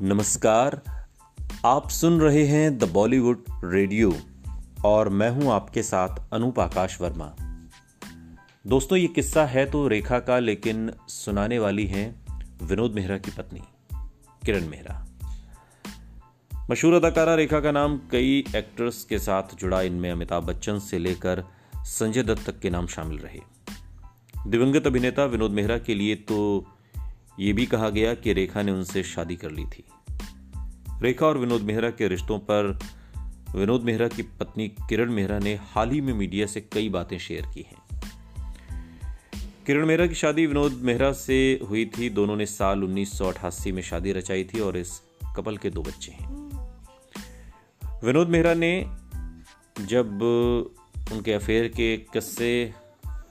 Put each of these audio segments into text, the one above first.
नमस्कार। आप सुन रहे हैं द बॉलीवुड रेडियो और मैं हूँ आपके साथ अनूप आकाश वर्मा। दोस्तों, ये किस्सा है तो रेखा का, लेकिन सुनाने वाली हैं विनोद मेहरा की पत्नी, किरण मेहरा। मशहूर अदाकारा रेखा का नाम कई एक्टर्स के साथ जुड़ा। इनमें अमिताभ बच्चन से लेकर संजय दत्त तक के नाम शामिल रहे। दिवंगत अभिनेता विनोद मेहरा के लिए तो ये भी कहा गया कि रेखा ने उनसे शादी कर ली थी। रेखा और विनोद मेहरा के रिश्तों पर विनोद मेहरा की पत्नी किरण मेहरा ने हाल ही में मीडिया से कई बातें शेयर की हैं। किरण मेहरा की शादी विनोद मेहरा से हुई थी। दोनों ने साल उन्नीस सौ अठासी में शादी रचाई थी और इस कपल के दो बच्चे हैं। विनोद मेहरा ने जब उनके अफेयर के किस्से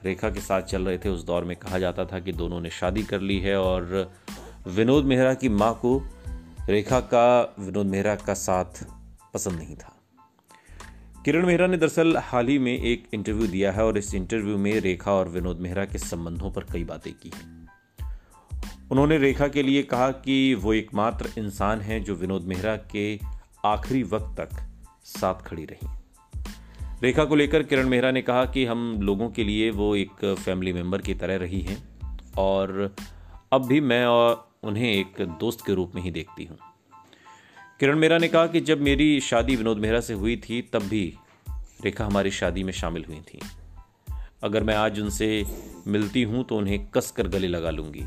रेखा के साथ चल रहे थे, उस दौर में कहा जाता था कि दोनों ने शादी कर ली है और विनोद मेहरा की माँ को रेखा का, विनोद मेहरा का साथ पसंद नहीं था। किरण मेहरा ने दरअसल हाल ही में एक इंटरव्यू दिया है और इस इंटरव्यू में रेखा और विनोद मेहरा के संबंधों पर कई बातें की हैं। उन्होंने रेखा के लिए कहा कि वो एकमात्र इंसान हैं जो विनोद मेहरा के आखिरी वक्त तक साथ खड़ी रही। रेखा को लेकर किरण मेहरा ने कहा कि हम लोगों के लिए वो एक फैमिली मेंबर की तरह रही हैं और अब भी मैं और उन्हें एक दोस्त के रूप में ही देखती हूँ। किरण मेहरा ने कहा कि जब मेरी शादी विनोद मेहरा से हुई थी, तब भी रेखा हमारी शादी में शामिल हुई थी। अगर मैं आज उनसे मिलती हूँ तो उन्हें कस कर गले लगा लूँगी।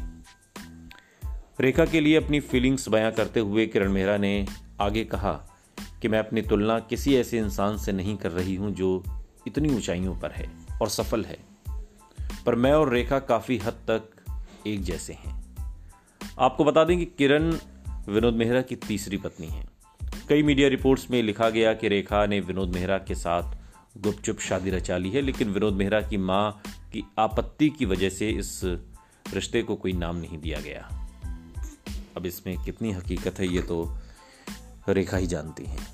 रेखा के लिए अपनी फीलिंग्स बयां करते हुए किरण मेहरा ने आगे कहा कि मैं अपनी तुलना किसी ऐसे इंसान से नहीं कर रही हूँ जो इतनी ऊंचाइयों पर है और सफल है। पर मैं और रेखा काफ़ी हद तक एक जैसे हैं। आपको बता दें कि किरण विनोद मेहरा की तीसरी पत्नी है। कई मीडिया रिपोर्ट्स में लिखा गया कि रेखा ने विनोद मेहरा के साथ गुपचुप शादी रचा ली है, लेकिन विनोद मेहरा की माँ की आपत्ति की वजह से इस रिश्ते को कोई नाम नहीं दिया गया। अब इसमें कितनी हकीकत है, ये तो रेखा ही जानती हैं।